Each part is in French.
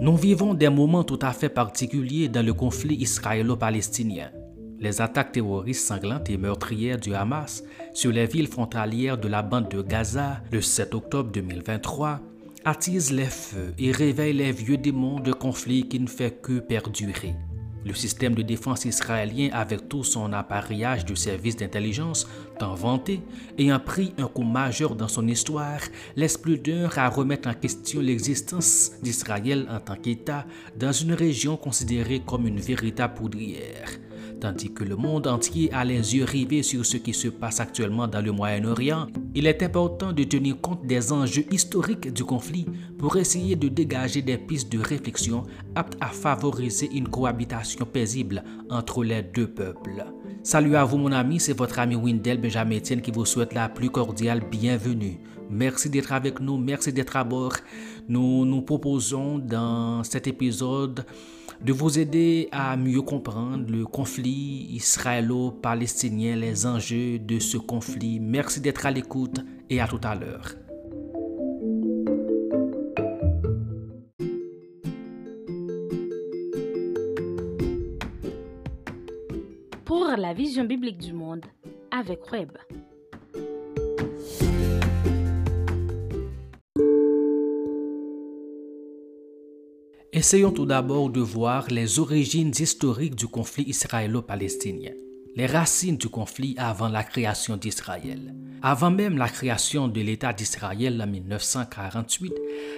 Nous vivons des moments tout à fait particuliers dans le conflit israélo-palestinien. Les attaques terroristes sanglantes et meurtrières du Hamas sur les villes frontalières de la bande de Gaza le 7 octobre 2023 attisent les feux et réveillent les vieux démons de conflit qui ne fait que perdurer. Le système de défense israélien, avec tout son appareillage de services d'intelligence, tant vanté, ayant pris un coup majeur dans son histoire, laisse plus d'un à remettre en question l'existence d'Israël en tant qu'État dans une région considérée comme une véritable poudrière tandis que le monde entier a les yeux rivés sur ce qui se passe actuellement dans le Moyen-Orient, il est important de tenir compte des enjeux historiques du conflit pour essayer de dégager des pistes de réflexion aptes à favoriser une cohabitation paisible entre les deux peuples. Salut à vous mon ami, c'est votre ami Windel Benjamin Etienne qui vous souhaite la plus cordiale bienvenue. Merci d'être avec nous, merci d'être à bord. Nous nous proposons dans cet épisode de vous aider à mieux comprendre le conflit israélo-palestinien, les enjeux de ce conflit. Merci d'être à l'écoute et à tout à l'heure. Pour la vision biblique du monde avec Web. Essayons tout d'abord de voir les origines historiques du conflit israélo-palestinien, les racines du conflit avant la création d'Israël. Avant même la création de l'État d'Israël en 1948,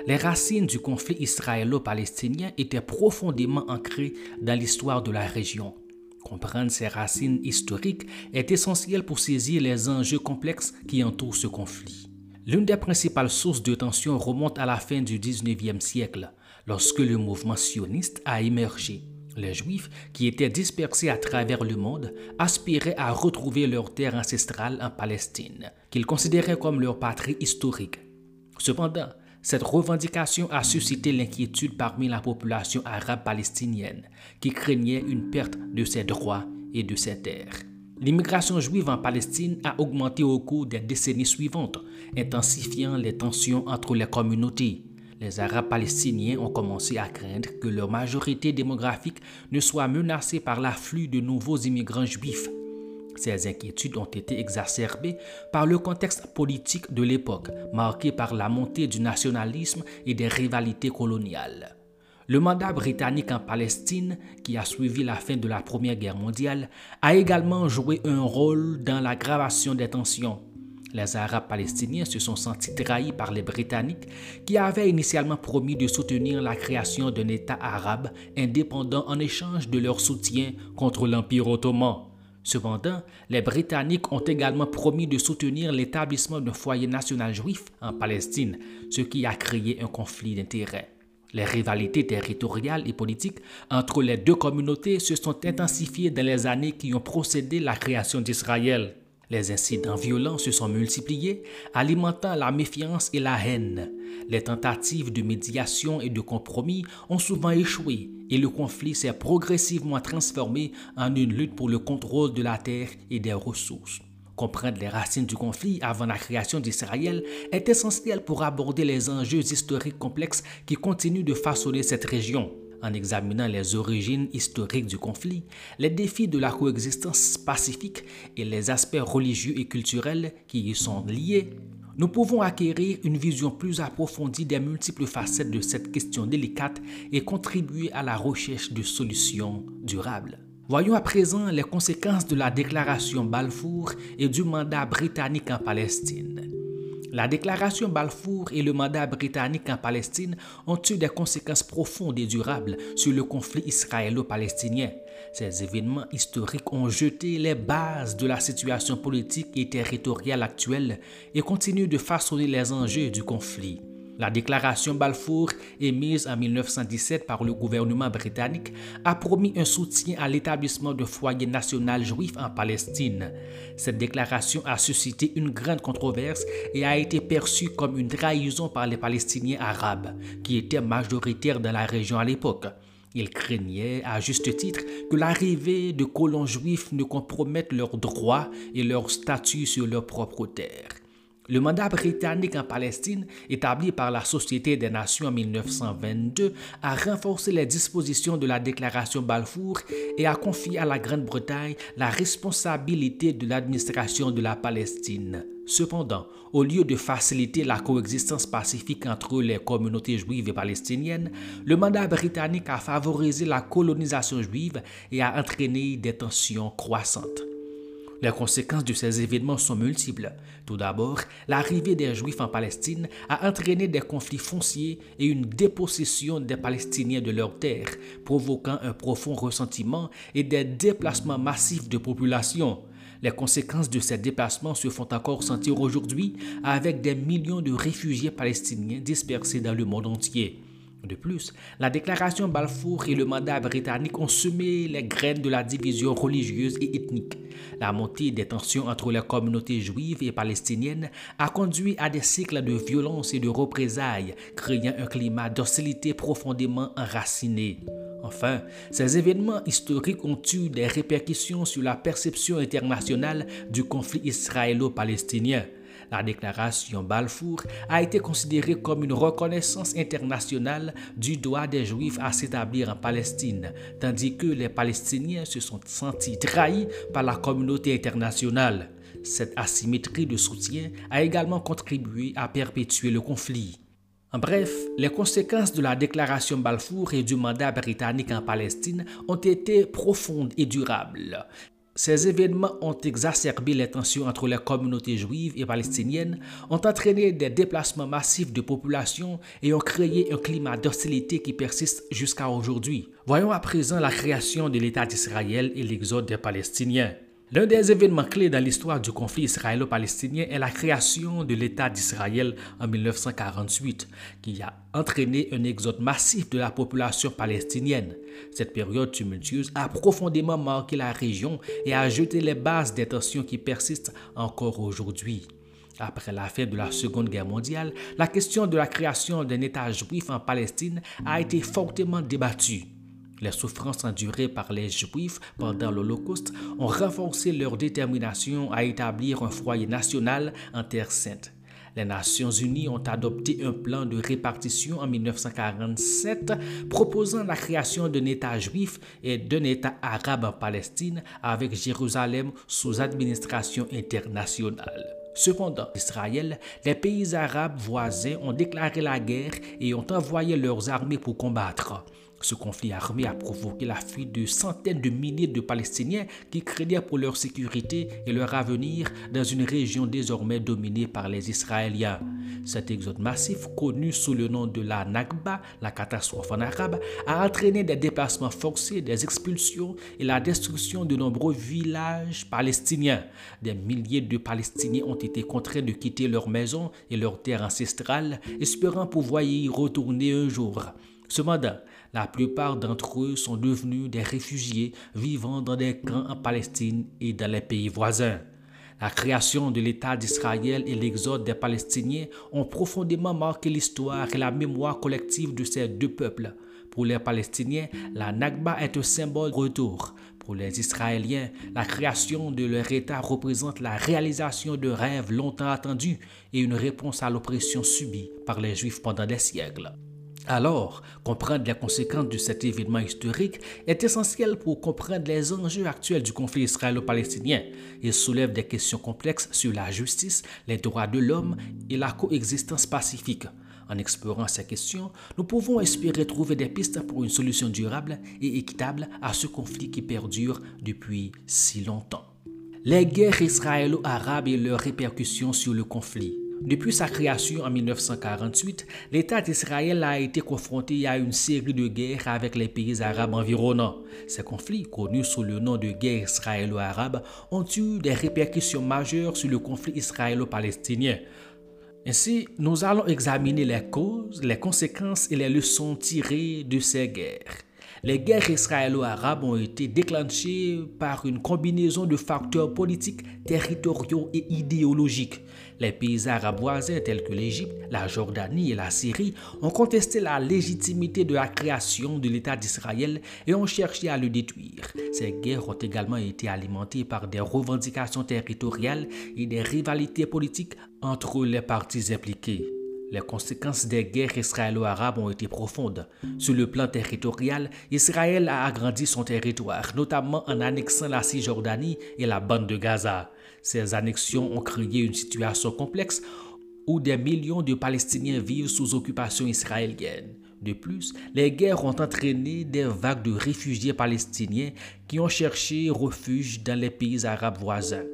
les racines du conflit israélo-palestinien étaient profondément ancrées dans l'histoire de la région. Comprendre ces racines historiques est essentiel pour saisir les enjeux complexes qui entourent ce conflit. L'une des principales sources de tension remonte à la fin du 19e siècle, lorsque le mouvement sioniste a émergé. Les Juifs, qui étaient dispersés à travers le monde, aspiraient à retrouver leur terre ancestrale en Palestine, qu'ils considéraient comme leur patrie historique. Cependant, cette revendication a suscité l'inquiétude parmi la population arabe palestinienne, qui craignait une perte de ses droits et de ses terres. L'immigration juive en Palestine a augmenté au cours des décennies suivantes, intensifiant les tensions entre les communautés les Arabes palestiniens ont commencé à craindre que leur majorité démographique ne soit menacée par l'afflux de nouveaux immigrants juifs. Ces inquiétudes ont été exacerbées par le contexte politique de l'époque, marqué par la montée du nationalisme et des rivalités coloniales. Le mandat britannique en Palestine, qui a suivi la fin de la Première Guerre mondiale, a également joué un rôle dans l'aggravation des tensions les Arabes palestiniens se sont sentis trahis par les Britanniques qui avaient initialement promis de soutenir la création d'un État arabe indépendant en échange de leur soutien contre l'Empire ottoman. Cependant, les Britanniques ont également promis de soutenir l'établissement d'un foyer national juif en Palestine, ce qui a créé un conflit d'intérêts. Les rivalités territoriales et politiques entre les deux communautés se sont intensifiées dans les années qui ont procédé à la création d'Israël. Les incidents violents se sont multipliés, alimentant la méfiance et la haine. Les tentatives de médiation et de compromis ont souvent échoué et le conflit s'est progressivement transformé en une lutte pour le contrôle de la terre et des ressources. Comprendre les racines du conflit avant la création d'Israël est essentiel pour aborder les enjeux historiques complexes qui continuent de façonner cette région en examinant les origines historiques du conflit, les défis de la coexistence pacifique et les aspects religieux et culturels qui y sont liés, nous pouvons acquérir une vision plus approfondie des multiples facettes de cette question délicate et contribuer à la recherche de solutions durables. Voyons à présent les conséquences de la déclaration Balfour et du mandat britannique en Palestine. La déclaration Balfour et le mandat britannique en Palestine ont eu des conséquences profondes et durables sur le conflit israélo-palestinien. Ces événements historiques ont jeté les bases de la situation politique et territoriale actuelle et continuent de façonner les enjeux du conflit. La déclaration Balfour, émise en 1917 par le gouvernement britannique, a promis un soutien à l'établissement de foyers national juif en Palestine. Cette déclaration a suscité une grande controverse et a été perçue comme une trahison par les Palestiniens arabes, qui étaient majoritaires dans la région à l'époque. Ils craignaient, à juste titre, que l'arrivée de colons juifs ne compromette leurs droits et leur statut sur leur propre terre. Le mandat britannique en Palestine, établi par la Société des Nations en 1922, a renforcé les dispositions de la déclaration Balfour et a confié à la Grande-Bretagne la responsabilité de l'administration de la Palestine. Cependant, au lieu de faciliter la coexistence pacifique entre les communautés juives et palestiniennes, le mandat britannique a favorisé la colonisation juive et a entraîné des tensions croissantes. Les conséquences de ces événements sont multiples. Tout d'abord, l'arrivée des Juifs en Palestine a entraîné des conflits fonciers et une dépossession des Palestiniens de leurs terres, provoquant un profond ressentiment et des déplacements massifs de population. Les conséquences de ces déplacements se font encore sentir aujourd'hui avec des millions de réfugiés palestiniens dispersés dans le monde entier. De plus, la déclaration Balfour et le mandat britannique ont semé les graines de la division religieuse et ethnique. La montée des tensions entre les communautés juives et palestiniennes a conduit à des cycles de violence et de représailles, créant un climat d'hostilité profondément enraciné. Enfin, ces événements historiques ont eu des répercussions sur la perception internationale du conflit israélo-palestinien. La déclaration Balfour a été considérée comme une reconnaissance internationale du droit des Juifs à s'établir en Palestine, tandis que les Palestiniens se sont sentis trahis par la communauté internationale. Cette asymétrie de soutien a également contribué à perpétuer le conflit. En bref, les conséquences de la déclaration Balfour et du mandat britannique en Palestine ont été profondes et durables. Ces événements ont exacerbé les tensions entre les communautés juives et palestiniennes, ont entraîné des déplacements massifs de population et ont créé un climat d'hostilité qui persiste jusqu'à aujourd'hui. Voyons à présent la création de l'État d'Israël et l'exode des Palestiniens. L'un des événements clés dans l'histoire du conflit israélo-palestinien est la création de l'État d'Israël en 1948, qui a entraîné un exode massif de la population palestinienne. Cette période tumultueuse a profondément marqué la région et a jeté les bases des tensions qui persistent encore aujourd'hui. Après la fin de la Seconde Guerre mondiale, la question de la création d'un État juif en Palestine a été fortement débattue. Les souffrances endurées par les Juifs pendant l'Holocauste ont renforcé leur détermination à établir un foyer national en Terre sainte. Les Nations Unies ont adopté un plan de répartition en 1947 proposant la création d'un État juif et d'un État arabe en Palestine avec Jérusalem sous administration internationale. Cependant, Israël, les pays arabes voisins ont déclaré la guerre et ont envoyé leurs armées pour combattre. Ce conflit armé a provoqué la fuite de centaines de milliers de Palestiniens qui craignaient pour leur sécurité et leur avenir dans une région désormais dominée par les Israéliens. Cet exode massif, connu sous le nom de la Nakba, la catastrophe en arabe, a entraîné des déplacements forcés, des expulsions et la destruction de nombreux villages palestiniens. Des milliers de Palestiniens ont été contraints de quitter leurs maisons et leurs terres ancestrales, espérant pouvoir y retourner un jour. Cependant, la plupart d'entre eux sont devenus des réfugiés vivant dans des camps en Palestine et dans les pays voisins. La création de l'État d'Israël et l'exode des Palestiniens ont profondément marqué l'histoire et la mémoire collective de ces deux peuples. Pour les Palestiniens, la Nakba est un symbole de retour. Pour les Israéliens, la création de leur État représente la réalisation de rêves longtemps attendus et une réponse à l'oppression subie par les Juifs pendant des siècles. Alors, comprendre les conséquences de cet événement historique est essentiel pour comprendre les enjeux actuels du conflit israélo-palestinien. Il soulève des questions complexes sur la justice, les droits de l'homme et la coexistence pacifique. En explorant ces questions, nous pouvons espérer trouver des pistes pour une solution durable et équitable à ce conflit qui perdure depuis si longtemps. Les guerres israélo-arabes et leurs répercussions sur le conflit. Depuis sa création en 1948, l'État d'Israël a été confronté à une série de guerres avec les pays arabes environnants. Ces conflits, connus sous le nom de guerre israélo-arabe, ont eu des répercussions majeures sur le conflit israélo-palestinien. Ainsi, nous allons examiner les causes, les conséquences et les leçons tirées de ces guerres. Les guerres israélo-arabes ont été déclenchées par une combinaison de facteurs politiques, territoriaux et idéologiques. Les pays arabes voisins tels que l'Égypte, la Jordanie et la Syrie ont contesté la légitimité de la création de l'État d'Israël et ont cherché à le détruire. Ces guerres ont également été alimentées par des revendications territoriales et des rivalités politiques entre les parties impliquées. Les conséquences des guerres israélo-arabes ont été profondes. Sur le plan territorial, Israël a agrandi son territoire, notamment en annexant la Cisjordanie et la bande de Gaza. Ces annexions ont créé une situation complexe où des millions de Palestiniens vivent sous occupation israélienne. De plus, les guerres ont entraîné des vagues de réfugiés palestiniens qui ont cherché refuge dans les pays arabes voisins.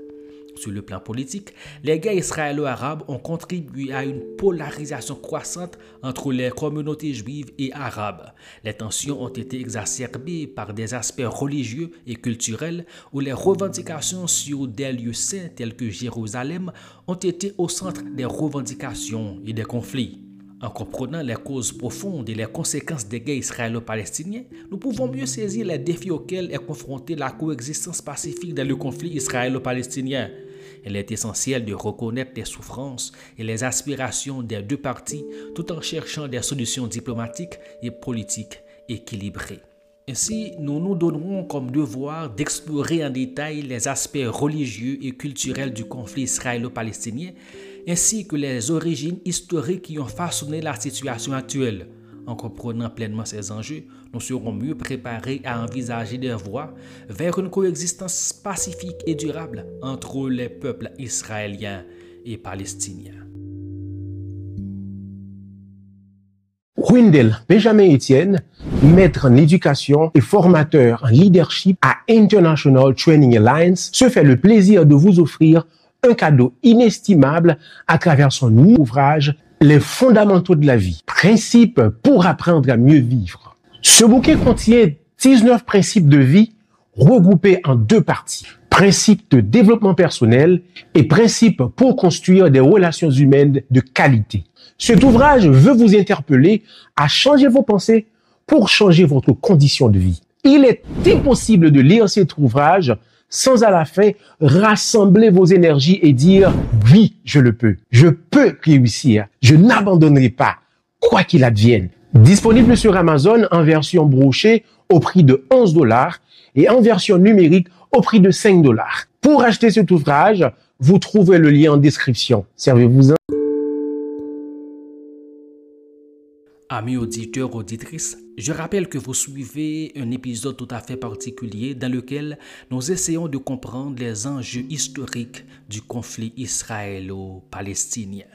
Sur le plan politique, les guerres israélo-arabes ont contribué à une polarisation croissante entre les communautés juives et arabes. Les tensions ont été exacerbées par des aspects religieux et culturels où les revendications sur des lieux saints tels que Jérusalem ont été au centre des revendications et des conflits. En comprenant les causes profondes et les conséquences des guerres israélo-palestiniennes, nous pouvons mieux saisir les défis auxquels est confrontée la coexistence pacifique dans le conflit israélo-palestinien. Il est essentiel de reconnaître les souffrances et les aspirations des deux parties tout en cherchant des solutions diplomatiques et politiques équilibrées. Ainsi, nous nous donnerons comme devoir d'explorer en détail les aspects religieux et culturels du conflit israélo-palestinien, ainsi que les origines historiques qui ont façonné la situation actuelle. En comprenant pleinement ces enjeux, nous serons mieux préparés à envisager des voies vers une coexistence pacifique et durable entre les peuples israéliens et palestiniens. Wendell Benjamin Etienne, maître en éducation et formateur en leadership à International Training Alliance, se fait le plaisir de vous offrir un cadeau inestimable à travers son ouvrage les fondamentaux de la vie, principes pour apprendre à mieux vivre. Ce bouquet contient 19 principes de vie regroupés en deux parties. Principes de développement personnel et principes pour construire des relations humaines de qualité. Cet ouvrage veut vous interpeller à changer vos pensées pour changer votre condition de vie. Il est impossible de lire cet ouvrage sans à la fin rassembler vos énergies et dire oui, je le peux. Je peux réussir. Je n'abandonnerai pas, quoi qu'il advienne. Disponible sur Amazon en version brochée au prix de 11 dollars et en version numérique au prix de 5 dollars. Pour acheter cet ouvrage, vous trouvez le lien en description. Servez-vous-en. Amis auditeurs, auditrices, je rappelle que vous suivez un épisode tout à fait particulier dans lequel nous essayons de comprendre les enjeux historiques du conflit israélo-palestinien.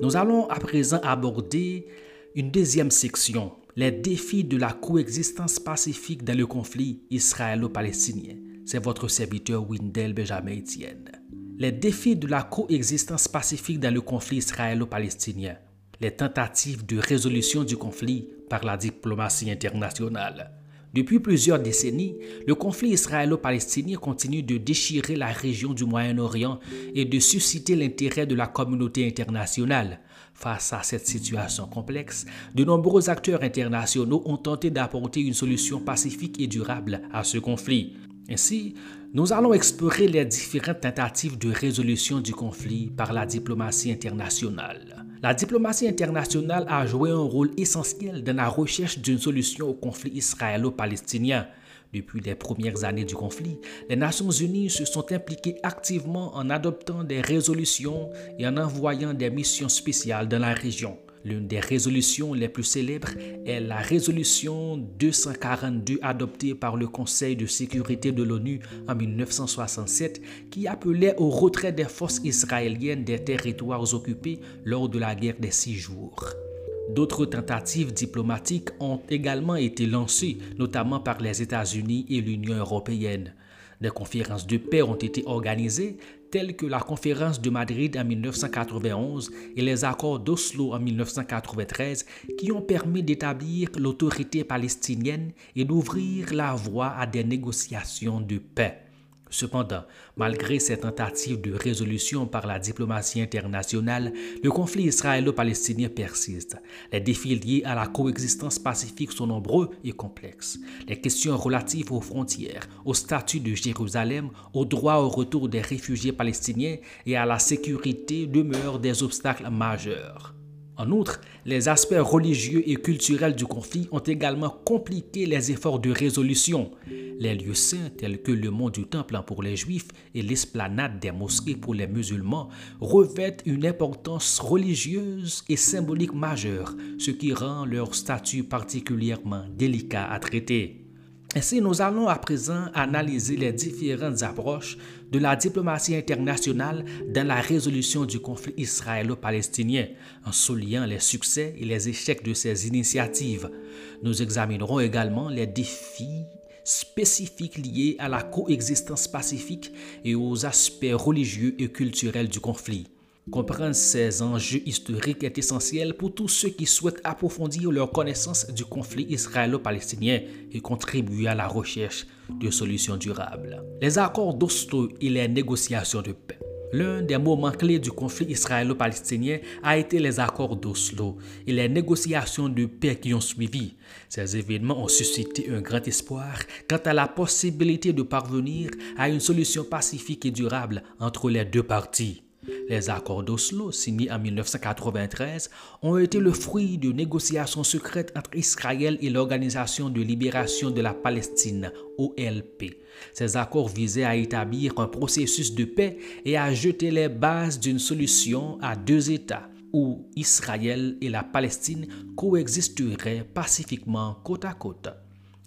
Nous allons à présent aborder une deuxième section, les défis de la coexistence pacifique dans le conflit israélo-palestinien. C'est votre serviteur Windel Benjamin Etienne. Les défis de la coexistence pacifique dans le conflit israélo-palestinien les tentatives de résolution du conflit par la diplomatie internationale. Depuis plusieurs décennies, le conflit israélo-palestinien continue de déchirer la région du Moyen-Orient et de susciter l'intérêt de la communauté internationale. Face à cette situation complexe, de nombreux acteurs internationaux ont tenté d'apporter une solution pacifique et durable à ce conflit. Ainsi, nous allons explorer les différentes tentatives de résolution du conflit par la diplomatie internationale. La diplomatie internationale a joué un rôle essentiel dans la recherche d'une solution au conflit israélo-palestinien. Depuis les premières années du conflit, les Nations Unies se sont impliquées activement en adoptant des résolutions et en envoyant des missions spéciales dans la région. L'une des résolutions les plus célèbres est la résolution 242 adoptée par le Conseil de sécurité de l'ONU en 1967 qui appelait au retrait des forces israéliennes des territoires occupés lors de la guerre des six jours. D'autres tentatives diplomatiques ont également été lancées, notamment par les États-Unis et l'Union européenne. Des conférences de paix ont été organisées, telles que la conférence de Madrid en 1991 et les accords d'Oslo en 1993, qui ont permis d'établir l'autorité palestinienne et d'ouvrir la voie à des négociations de paix. Cependant, malgré ces tentatives de résolution par la diplomatie internationale, le conflit israélo-palestinien persiste. Les défis liés à la coexistence pacifique sont nombreux et complexes. Les questions relatives aux frontières, au statut de Jérusalem, au droit au retour des réfugiés palestiniens et à la sécurité demeurent des obstacles majeurs. En outre, les aspects religieux et culturels du conflit ont également compliqué les efforts de résolution. Les lieux saints tels que le mont du Temple pour les Juifs et l'esplanade des mosquées pour les musulmans revêtent une importance religieuse et symbolique majeure, ce qui rend leur statut particulièrement délicat à traiter. Ainsi, nous allons à présent analyser les différentes approches de la diplomatie internationale dans la résolution du conflit israélo-palestinien, en soulignant les succès et les échecs de ces initiatives. Nous examinerons également les défis spécifiques liés à la coexistence pacifique et aux aspects religieux et culturels du conflit. Comprendre ces enjeux historiques est essentiel pour tous ceux qui souhaitent approfondir leur connaissance du conflit israélo-palestinien et contribuer à la recherche de solutions durables. Les accords d'Oslo et les négociations de paix. L'un des moments clés du conflit israélo-palestinien a été les accords d'Oslo et les négociations de paix qui ont suivi. Ces événements ont suscité un grand espoir quant à la possibilité de parvenir à une solution pacifique et durable entre les deux parties. Les accords d'Oslo, signés en 1993, ont été le fruit de négociations secrètes entre Israël et l'Organisation de libération de la Palestine, OLP. Ces accords visaient à établir un processus de paix et à jeter les bases d'une solution à deux États où Israël et la Palestine coexisteraient pacifiquement côte à côte.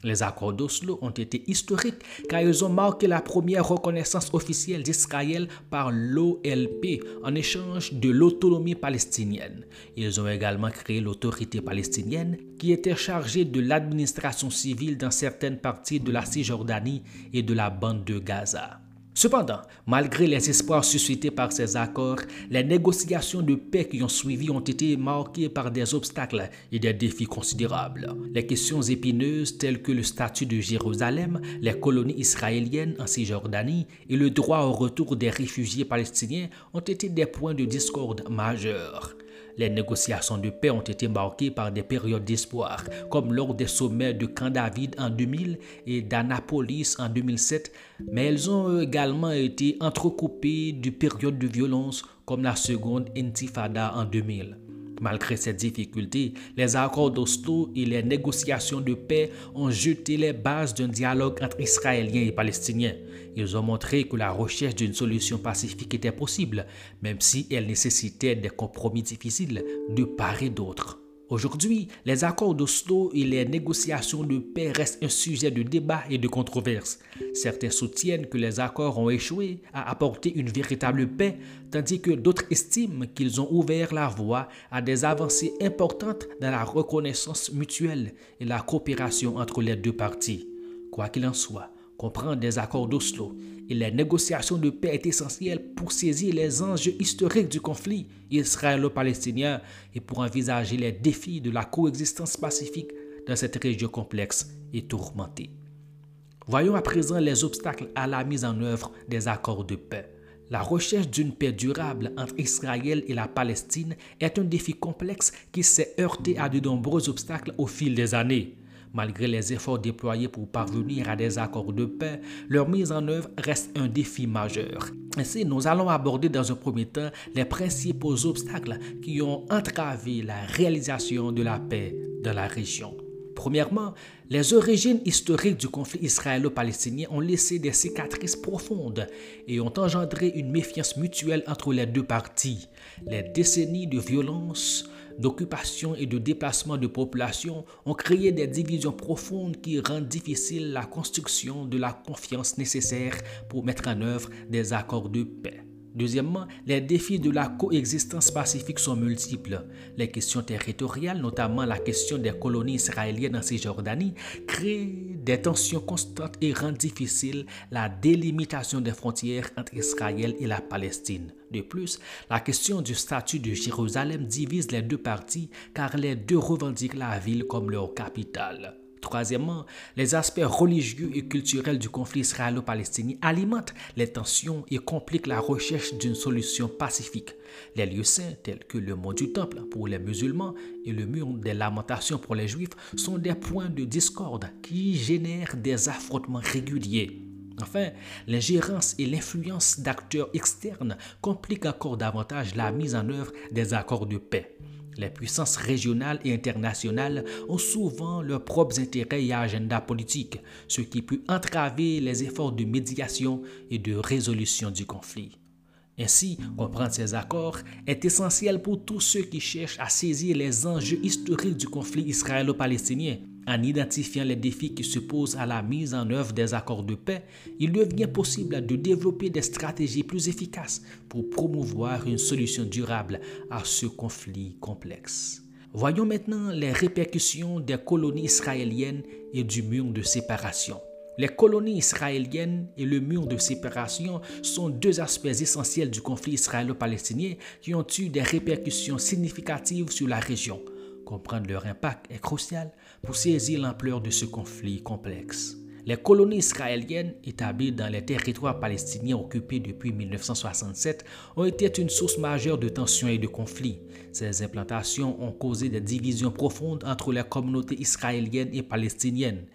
Les accords d'Oslo ont été historiques car ils ont marqué la première reconnaissance officielle d'Israël par l'OLP en échange de l'autonomie palestinienne. Ils ont également créé l'autorité palestinienne qui était chargée de l'administration civile dans certaines parties de la Cisjordanie et de la bande de Gaza. Cependant, malgré les espoirs suscités par ces accords, les négociations de paix qui ont suivi ont été marquées par des obstacles et des défis considérables. Les questions épineuses telles que le statut de Jérusalem, les colonies israéliennes en Cisjordanie et le droit au retour des réfugiés palestiniens ont été des points de discorde majeurs. Les négociations de paix ont été marquées par des périodes d'espoir, comme lors des sommets de Camp David en 2000 et d'Annapolis en 2007, mais elles ont également été entrecoupées de périodes de violence, comme la seconde Intifada en 2000. Malgré ces difficultés, les accords d'Oslo et les négociations de paix ont jeté les bases d'un dialogue entre Israéliens et Palestiniens. Ils ont montré que la recherche d'une solution pacifique était possible, même si elle nécessitait des compromis difficiles de part et d'autre. Aujourd'hui, les accords d'Oslo et les négociations de paix restent un sujet de débat et de controverse. Certains soutiennent que les accords ont échoué à apporter une véritable paix, tandis que d'autres estiment qu'ils ont ouvert la voie à des avancées importantes dans la reconnaissance mutuelle et la coopération entre les deux parties. Quoi qu'il en soit, comprendre des accords d'Oslo et les négociations de paix est essentiel pour saisir les enjeux historiques du conflit israélo-palestinien et pour envisager les défis de la coexistence pacifique dans cette région complexe et tourmentée. Voyons à présent les obstacles à la mise en œuvre des accords de paix. La recherche d'une paix durable entre Israël et la Palestine est un défi complexe qui s'est heurté à de nombreux obstacles au fil des années. Malgré les efforts déployés pour parvenir à des accords de paix, leur mise en œuvre reste un défi majeur. Ainsi, nous allons aborder dans un premier temps les principaux obstacles qui ont entravé la réalisation de la paix dans la région. Premièrement, les origines historiques du conflit israélo-palestinien ont laissé des cicatrices profondes et ont engendré une méfiance mutuelle entre les deux parties. Les décennies de violence, d'occupation et de déplacement de population ont créé des divisions profondes qui rendent difficile la construction de la confiance nécessaire pour mettre en œuvre des accords de paix. Deuxièmement, les défis de la coexistence pacifique sont multiples. Les questions territoriales, notamment la question des colonies israéliennes en Cisjordanie, créent des tensions constantes et rendent difficile la délimitation des frontières entre Israël et la Palestine. De plus, la question du statut de Jérusalem divise les deux parties car les deux revendiquent la ville comme leur capitale. Troisièmement, les aspects religieux et culturels du conflit israélo-palestinien alimentent les tensions et compliquent la recherche d'une solution pacifique. Les lieux saints, tels que le mont du Temple pour les musulmans et le mur des lamentations pour les juifs, sont des points de discorde qui génèrent des affrontements réguliers. Enfin, l'ingérence et l'influence d'acteurs externes compliquent encore davantage la mise en œuvre des accords de paix. Les puissances régionales et internationales ont souvent leurs propres intérêts et agendas politiques, ce qui peut entraver les efforts de médiation et de résolution du conflit. Ainsi, comprendre ces accords est essentiel pour tous ceux qui cherchent à saisir les enjeux historiques du conflit israélo-palestinien. En identifiant les défis qui se posent à la mise en œuvre des accords de paix, il devient possible de développer des stratégies plus efficaces pour promouvoir une solution durable à ce conflit complexe. Voyons maintenant les répercussions des colonies israéliennes et du mur de séparation. Les colonies israéliennes et le mur de séparation sont deux aspects essentiels du conflit israélo-palestinien qui ont eu des répercussions significatives sur la région. Comprendre leur impact est crucial pour saisir l'ampleur de ce conflit complexe. Les colonies israéliennes établies dans les territoires palestiniens occupés depuis 1967 ont été une source majeure de tensions et de conflits. Ces implantations ont causé des divisions profondes entre les communautés israéliennes et palestiniennes.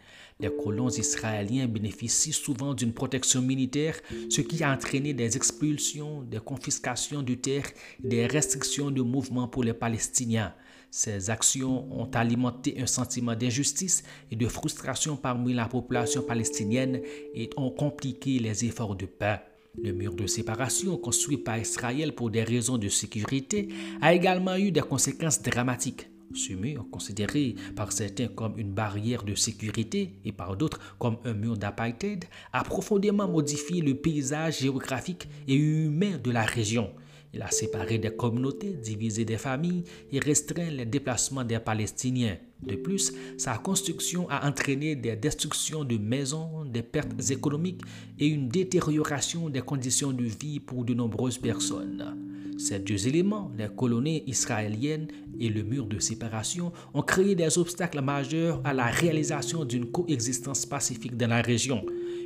Les colons israéliens bénéficient souvent d'une protection militaire, ce qui a entraîné des expulsions, des confiscations de terres des restrictions de mouvement pour les Palestiniens. Ces actions ont alimenté un sentiment d'injustice et de frustration parmi la population palestinienne et ont compliqué les efforts de paix. Le mur de séparation construit par Israël pour des raisons de sécurité a également eu des conséquences dramatiques. Ce mur, considéré par certains comme une barrière de sécurité et par d'autres comme un mur d'apartheid, a profondément modifié le paysage géographique et humain de la région. Il a séparé des communautés, divisé des familles et restreint les déplacements des Palestiniens. De plus, sa construction a entraîné des destructions de maisons, des pertes économiques et une détérioration des conditions de vie pour de nombreuses personnes. Ces deux éléments, les colonies israéliennes et le mur de séparation, ont créé des obstacles majeurs à la réalisation d'une coexistence pacifique dans la région.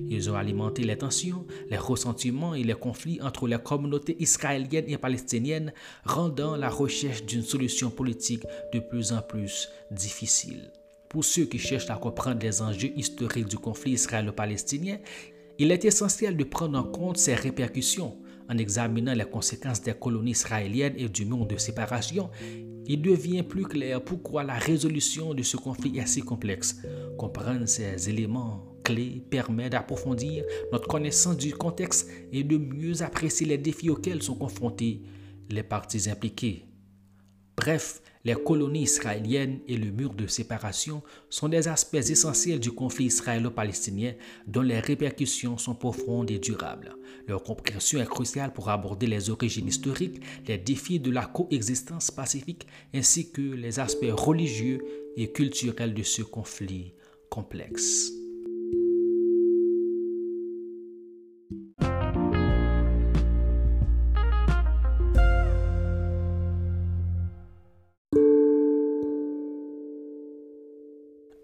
Ils ont alimenté les tensions, les ressentiments et les conflits entre les communautés israéliennes et palestiniennes, rendant la recherche d'une solution politique de plus en plus difficile. Pour ceux qui cherchent à comprendre les enjeux historiques du conflit israélo-palestinien, il est essentiel de prendre en compte ces répercussions en examinant les conséquences des colonies israéliennes et du mur de séparation, il devient plus clair pourquoi la résolution de ce conflit est si complexe. Comprendre ces éléments clés permet d'approfondir notre connaissance du contexte et de mieux apprécier les défis auxquels sont confrontés les parties impliquées. Bref, les colonies israéliennes et le mur de séparation sont des aspects essentiels du conflit israélo-palestinien dont les répercussions sont profondes et durables. Leur compréhension est cruciale pour aborder les origines historiques, les défis de la coexistence pacifique ainsi que les aspects religieux et culturels de ce conflit complexe.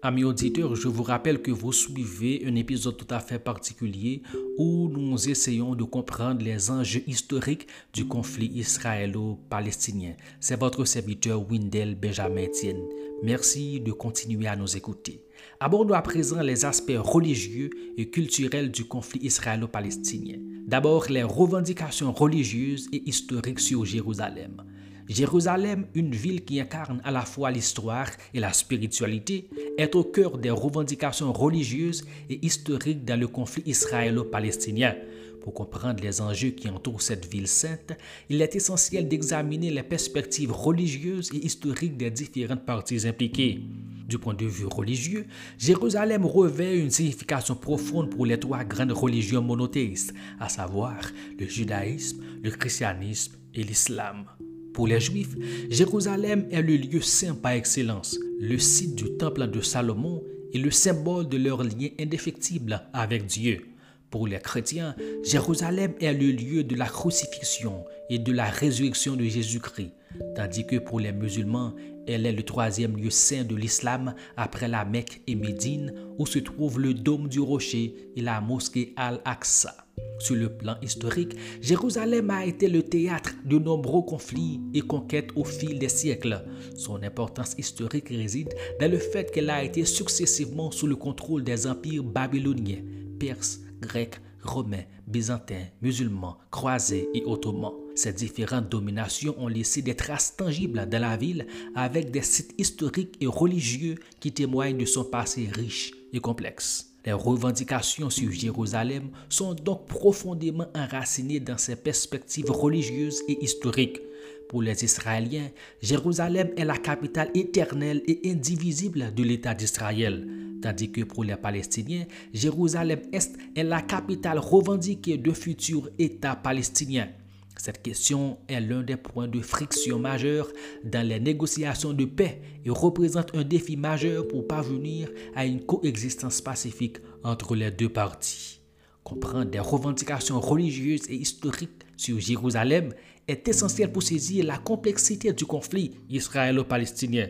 Amis auditeurs, je vous rappelle que vous suivez un épisode tout à fait particulier où nous essayons de comprendre les enjeux historiques du conflit israélo-palestinien. C'est votre serviteur Windel Benjamin Etienne. Merci de continuer à nous écouter. Abordons à présent les aspects religieux et culturels du conflit israélo-palestinien. D'abord, les revendications religieuses et historiques sur Jérusalem. Jérusalem, une ville qui incarne à la fois l'histoire et la spiritualité, est au cœur des revendications religieuses et historiques dans le conflit israélo-palestinien. Pour comprendre les enjeux qui entourent cette ville sainte, il est essentiel d'examiner les perspectives religieuses et historiques des différentes parties impliquées. Du point de vue religieux, Jérusalem revêt une signification profonde pour les trois grandes religions monothéistes, à savoir le judaïsme, le christianisme et l'islam. Pour les Juifs, Jérusalem est le lieu saint par excellence, le site du temple de Salomon et le symbole de leur lien indéfectible avec Dieu. Pour les chrétiens, Jérusalem est le lieu de la crucifixion et de la résurrection de Jésus-Christ. tandis que pour les musulmans, elle est le troisième lieu saint de l'islam après la Mecque et Médine, où se trouve le dôme du rocher et la mosquée Al-Aqsa. Sur le plan historique, Jérusalem a été le théâtre de nombreux conflits et conquêtes au fil des siècles. Son importance historique réside dans le fait qu'elle a été successivement sous le contrôle des empires babyloniens, perses, grecs, romains, byzantins, musulmans, croisés et ottomans. Ces différentes dominations ont laissé des traces tangibles dans la ville avec des sites historiques et religieux qui témoignent de son passé riche et complexe. Les revendications sur Jérusalem sont donc profondément enracinées dans ses perspectives religieuses et historiques. Pour les Israéliens, Jérusalem est la capitale éternelle et indivisible de l'État d'Israël, tandis que pour les Palestiniens, Jérusalem-Est est la capitale revendiquée de futur État palestinien. Cette question est l'un des points de friction majeurs dans les négociations de paix et représente un défi majeur pour parvenir à une coexistence pacifique entre les deux parties. Comprendre des revendications religieuses et historiques sur Jérusalem est essentiel pour saisir la complexité du conflit israélo-palestinien.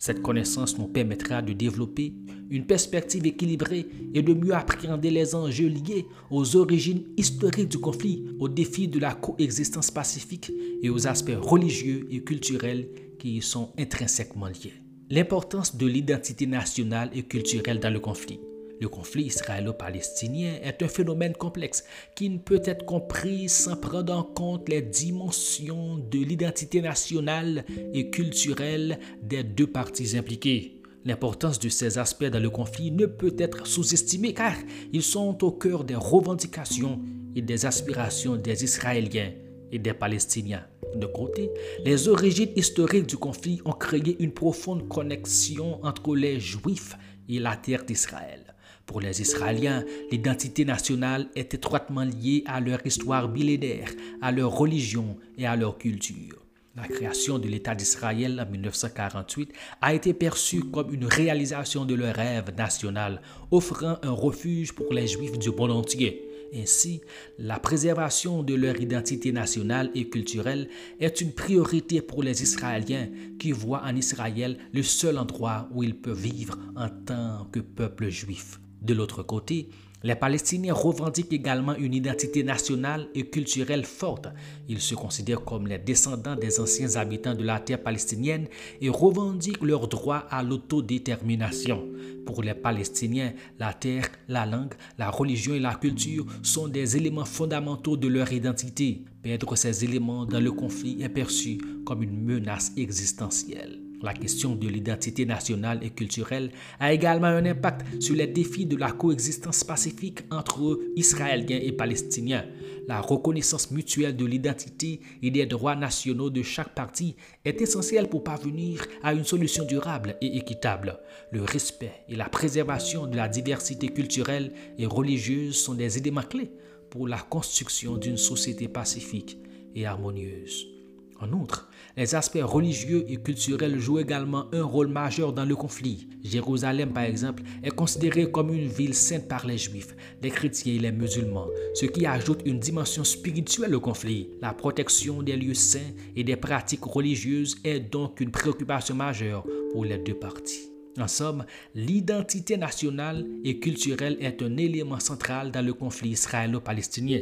Cette connaissance nous permettra de développer une perspective équilibrée et de mieux appréhender les enjeux liés aux origines historiques du conflit, aux défis de la coexistence pacifique et aux aspects religieux et culturels qui y sont intrinsèquement liés. L'importance de l'identité nationale et culturelle dans le conflit. Le conflit israélo-palestinien est un phénomène complexe qui ne peut être compris sans prendre en compte les dimensions de l'identité nationale et culturelle des deux parties impliquées. L'importance de ces aspects dans le conflit ne peut être sous-estimée car ils sont au cœur des revendications et des aspirations des Israéliens et des Palestiniens. De côté, les origines historiques du conflit ont créé une profonde connexion entre les Juifs et la terre d'Israël. Pour les Israéliens, l'identité nationale est étroitement liée à leur histoire millénaire, à leur religion et à leur culture. La création de l'État d'Israël en 1948 a été perçue comme une réalisation de leur rêve national, offrant un refuge pour les Juifs du monde entier. Ainsi, la préservation de leur identité nationale et culturelle est une priorité pour les Israéliens qui voient en Israël le seul endroit où ils peuvent vivre en tant que peuple juif. De l'autre côté, les Palestiniens revendiquent également une identité nationale et culturelle forte. Ils se considèrent comme les descendants des anciens habitants de la terre palestinienne et revendiquent leur droit à l'autodétermination. Pour les Palestiniens, la terre, la langue, la religion et la culture sont des éléments fondamentaux de leur identité. Perdre ces éléments dans le conflit est perçu comme une menace existentielle. La question de l'identité nationale et culturelle a également un impact sur les défis de la coexistence pacifique entre Israéliens et Palestiniens. La reconnaissance mutuelle de l'identité et des droits nationaux de chaque partie est essentielle pour parvenir à une solution durable et équitable. Le respect et la préservation de la diversité culturelle et religieuse sont des éléments clés pour la construction d'une société pacifique et harmonieuse. En outre, les aspects religieux et culturels jouent également un rôle majeur dans le conflit. Jérusalem, par exemple, est considérée comme une ville sainte par les juifs, les chrétiens et les musulmans, ce qui ajoute une dimension spirituelle au conflit. La protection des lieux saints et des pratiques religieuses est donc une préoccupation majeure pour les deux parties. En somme, l'identité nationale et culturelle est un élément central dans le conflit israélo-palestinien.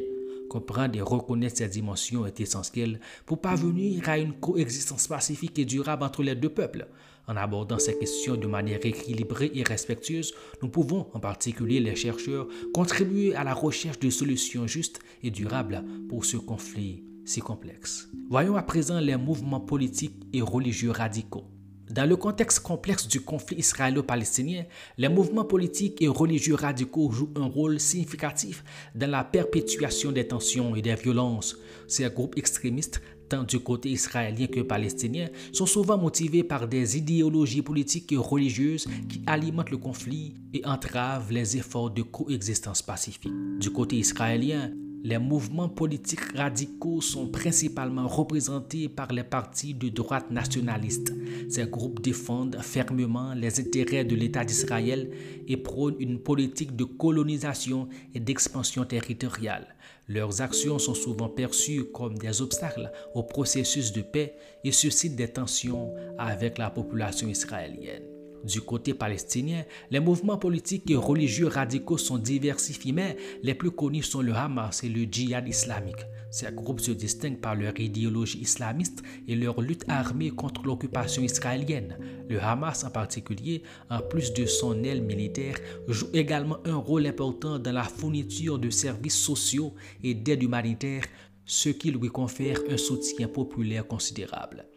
Comprendre et reconnaître ces dimensions est essentiel pour parvenir à une coexistence pacifique et durable entre les deux peuples. En abordant ces questions de manière équilibrée et respectueuse, nous pouvons, en particulier les chercheurs, contribuer à la recherche de solutions justes et durables pour ce conflit si complexe. Voyons à présent les mouvements politiques et religieux radicaux. Dans le contexte complexe du conflit israélo-palestinien, les mouvements politiques et religieux radicaux jouent un rôle significatif dans la perpétuation des tensions et des violences. Ces groupes extrémistes, tant du côté israélien que palestinien, sont souvent motivés par des idéologies politiques et religieuses qui alimentent le conflit et entravent les efforts de coexistence pacifique. Du côté israélien, les mouvements politiques radicaux sont principalement représentés par les partis de droite nationalistes. Ces groupes défendent fermement les intérêts de l'État d'Israël et prônent une politique de colonisation et d'expansion territoriale. Leurs actions sont souvent perçues comme des obstacles au processus de paix et suscitent des tensions avec la population israélienne. Du côté palestinien, les mouvements politiques et religieux radicaux sont diversifiés, mais les plus connus sont le Hamas et le djihad islamique. Ces groupes se distinguent par leur idéologie islamiste et leur lutte armée contre l'occupation israélienne. Le Hamas en particulier, en plus de son aile militaire, joue également un rôle important dans la fourniture de services sociaux et d'aide humanitaire, ce qui lui confère un soutien populaire considérable.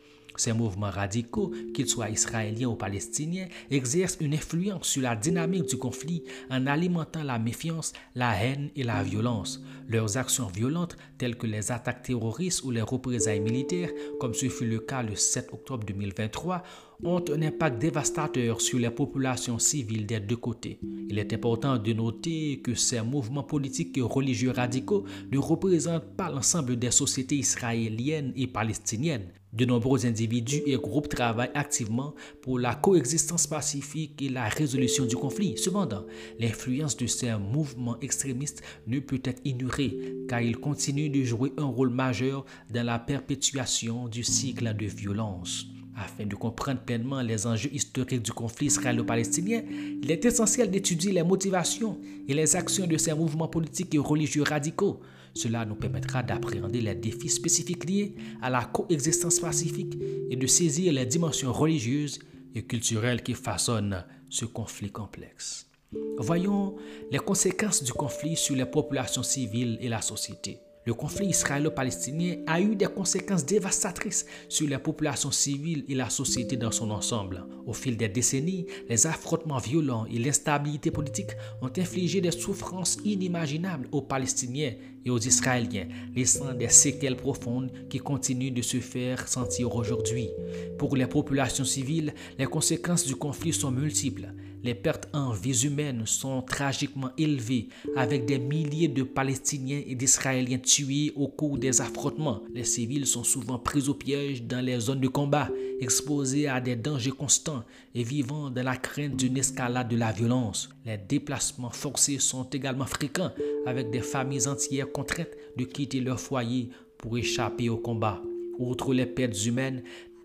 Ces mouvements radicaux, qu'ils soient israéliens ou palestiniens, exercent une influence sur la dynamique du conflit en alimentant la méfiance, la haine et la violence. Leurs actions violentes, telles que les attaques terroristes ou les représailles militaires, comme ce fut le cas le 7 octobre 2023, ont un impact dévastateur sur les populations civiles des deux côtés. Il est important de noter que ces mouvements politiques et religieux radicaux ne représentent pas l'ensemble des sociétés israéliennes et palestiniennes. De nombreux individus et groupes travaillent activement pour la coexistence pacifique et la résolution du conflit. Cependant, l'influence de ces mouvements extrémistes ne peut être ignorée car ils continuent de jouer un rôle majeur dans la perpétuation du cycle de violence. Afin de comprendre pleinement les enjeux historiques du conflit israélo-palestinien, il est essentiel d'étudier les motivations et les actions de ces mouvements politiques et religieux radicaux. Cela nous permettra d'appréhender les défis spécifiques liés à la coexistence pacifique et de saisir les dimensions religieuses et culturelles qui façonnent ce conflit complexe. Voyons les conséquences du conflit sur les populations civiles et la société. Le conflit israélo-palestinien a eu des conséquences dévastatrices sur les populations civiles et la société dans son ensemble. Au fil des décennies, les affrontements violents et l'instabilité politique ont infligé des souffrances inimaginables aux Palestiniens et aux Israéliens, laissant des séquelles profondes qui continuent de se faire sentir aujourd'hui. Pour les populations civiles, les conséquences du conflit sont multiples. Les pertes en vies humaines sont tragiquement élevées, avec des milliers de Palestiniens et d'Israéliens tués au cours des affrontements. Les civils sont souvent pris au piège dans les zones de combat, exposés à des dangers constants et vivant dans la crainte d'une escalade de la violence. Les déplacements forcés sont également fréquents, avec des familles entières contraintes de quitter leur foyer pour échapper au combat. Outre les pertes humaines,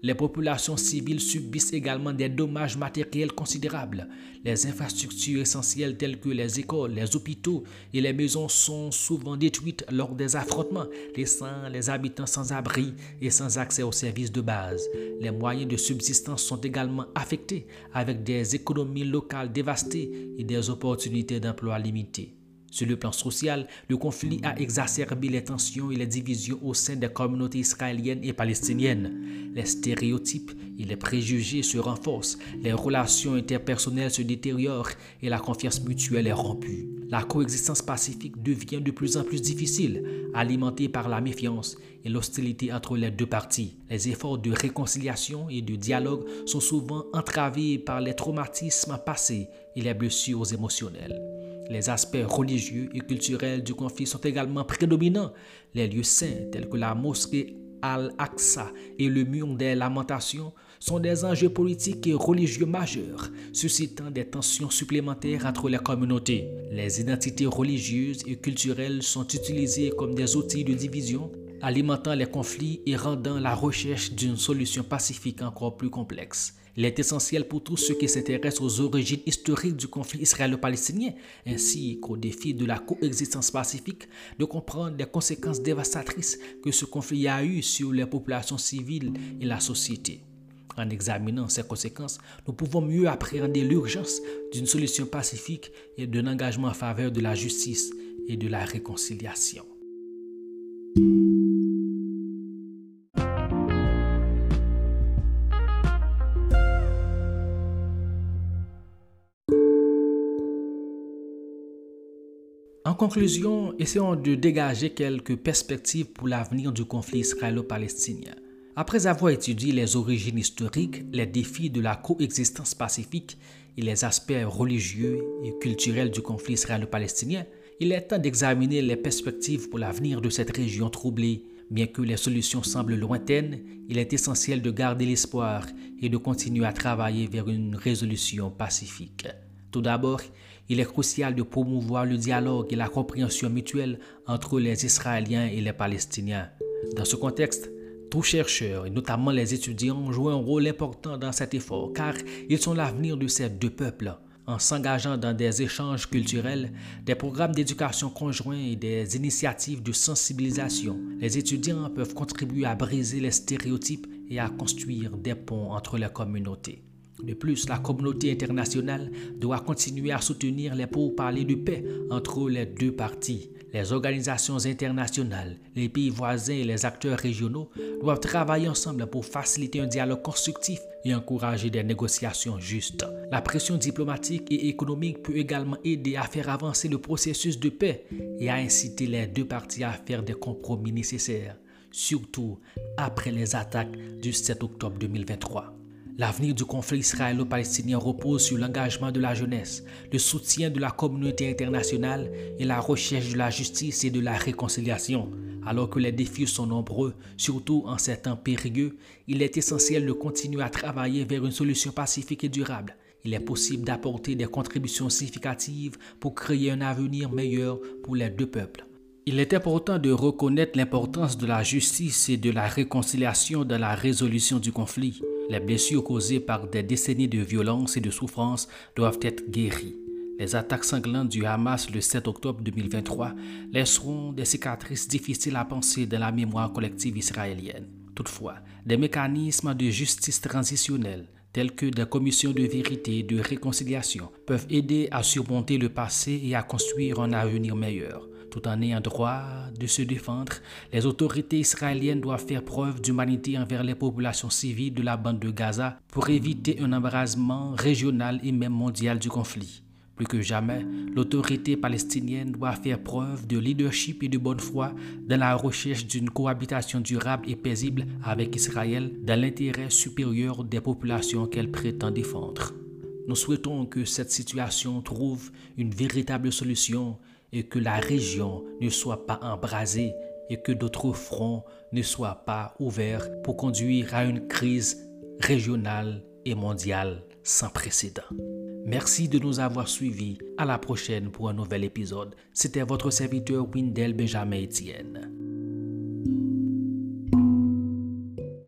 les populations civiles subissent également des dommages matériels considérables. Les infrastructures essentielles telles que les écoles, les hôpitaux et les maisons sont souvent détruites lors des affrontements, laissant les habitants sans abri et sans accès aux services de base. Les moyens de subsistance sont également affectés avec des économies locales dévastées et des opportunités d'emploi limitées. Sur le plan social, le conflit a exacerbé les tensions et les divisions au sein des communautés israéliennes et palestiniennes. Les stéréotypes et les préjugés se renforcent, les relations interpersonnelles se détériorent et la confiance mutuelle est rompue. La coexistence pacifique devient de plus en plus difficile, alimentée par la méfiance et l'hostilité entre les deux parties. Les efforts de réconciliation et de dialogue sont souvent entravés par les traumatismes passés et les blessures émotionnelles. Les aspects religieux et culturels du conflit sont également prédominants. Les lieux saints tels que la mosquée Al-Aqsa et le mur des lamentations sont des enjeux politiques et religieux majeurs, suscitant des tensions supplémentaires entre les communautés. Les identités religieuses et culturelles sont utilisées comme des outils de division, alimentant les conflits et rendant la recherche d'une solution pacifique encore plus complexe. Il est essentiel pour tous ceux qui s'intéressent aux origines historiques du conflit israélo-palestinien ainsi qu'au défi de la coexistence pacifique de comprendre les conséquences dévastatrices que ce conflit a eues sur les populations civiles et la société. En examinant ces conséquences, nous pouvons mieux appréhender l'urgence d'une solution pacifique et d'un engagement en faveur de la justice et de la réconciliation. Conclusion, essayons de dégager quelques perspectives pour l'avenir du conflit israélo-palestinien. Après avoir étudié les origines historiques, les défis de la coexistence pacifique et les aspects religieux et culturels du conflit israélo-palestinien, il est temps d'examiner les perspectives pour l'avenir de cette région troublée. Bien que les solutions semblent lointaines, il est essentiel de garder l'espoir et de continuer à travailler vers une résolution pacifique. Tout d'abord, il est crucial de promouvoir le dialogue et la compréhension mutuelle entre les Israéliens et les Palestiniens. Dans ce contexte, tous chercheurs, et notamment les étudiants, jouent un rôle important dans cet effort car ils sont l'avenir de ces deux peuples. En s'engageant dans des échanges culturels, des programmes d'éducation conjoints et des initiatives de sensibilisation, les étudiants peuvent contribuer à briser les stéréotypes et à construire des ponts entre les communautés. De plus, la communauté internationale doit continuer à soutenir les pourparlers de paix entre les deux parties. Les organisations internationales, les pays voisins et les acteurs régionaux doivent travailler ensemble pour faciliter un dialogue constructif et encourager des négociations justes. La pression diplomatique et économique peut également aider à faire avancer le processus de paix et à inciter les deux parties à faire des compromis nécessaires, surtout après les attaques du 7 octobre 2023. L'avenir du conflit israélo-palestinien repose sur l'engagement de la jeunesse, le soutien de la communauté internationale et la recherche de la justice et de la réconciliation. Alors que les défis sont nombreux, surtout en ces temps périlleux, il est essentiel de continuer à travailler vers une solution pacifique et durable. Il est possible d'apporter des contributions significatives pour créer un avenir meilleur pour les deux peuples. Il est important de reconnaître l'importance de la justice et de la réconciliation dans la résolution du conflit. Les blessures causées par des décennies de violence et de souffrance doivent être guéries. Les attaques sanglantes du Hamas le 7 octobre 2023 laisseront des cicatrices difficiles à penser dans la mémoire collective israélienne. Toutefois, des mécanismes de justice transitionnelle tels que des commissions de vérité et de réconciliation peuvent aider à surmonter le passé et à construire un avenir meilleur. Tout en ayant droit de se défendre, les autorités israéliennes doivent faire preuve d'humanité envers les populations civiles de la bande de Gaza pour éviter un embrasement régional et même mondial du conflit. Plus que jamais, l'autorité palestinienne doit faire preuve de leadership et de bonne foi dans la recherche d'une cohabitation durable et paisible avec Israël dans l'intérêt supérieur des populations qu'elle prétend défendre. Nous souhaitons que cette situation trouve une véritable solution et que la région ne soit pas embrasée et que d'autres fronts ne soient pas ouverts pour conduire à une crise régionale et mondiale sans précédent. Merci de nous avoir suivis. À la prochaine pour un nouvel épisode. C'était votre serviteur Windel Benjamin Etienne.